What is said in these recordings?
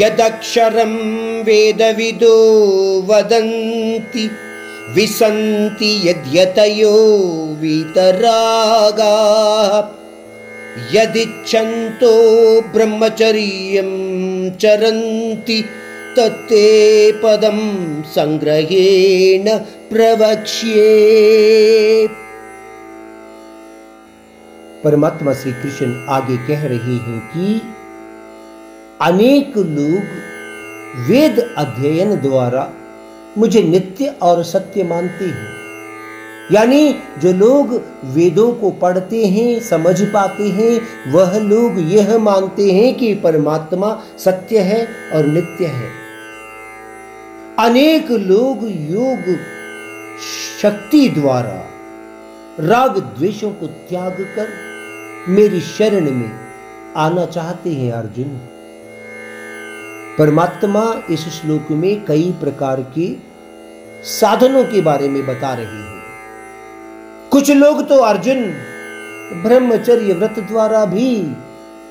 यदक्षरं वेदविदो वदन्ति, विसन्ति यद्यतयो वीतरागाः। यदिच्छन्तो ब्रह्मचर्यं चरन्ति, तत्ते पदं संग्रहेण प्रवक्ष्ये। परमात्मा श्री कृष्ण आगे कह रहे हैं कि अनेक लोग वेद अध्ययन द्वारा मुझे नित्य और सत्य मानते हैं। यानी जो लोग वेदों को पढ़ते हैं, समझ पाते हैं, वह लोग यह मानते हैं कि परमात्मा सत्य है और नित्य है। अनेक लोग योग शक्ति द्वारा राग द्वेषों को त्याग कर मेरी शरण में आना चाहते हैं, अर्जुन। परमात्मा इस श्लोक में कई प्रकार के साधनों के बारे में बता रहे हैं। कुछ लोग तो अर्जुन, ब्रह्मचर्य व्रत द्वारा भी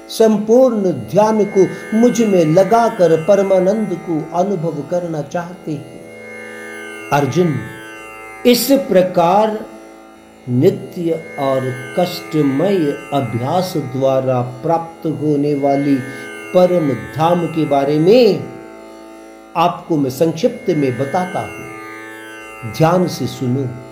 संपूर्ण ध्यान को मुझमें लगाकर परमानंद को अनुभव करना चाहते हैं। अर्जुन, इस प्रकार नित्य और कष्टमय अभ्यास द्वारा प्राप्त होने वाली परम धाम के बारे में आपको मैं संक्षिप्त में बताता हूँ। ध्यान से सुनो।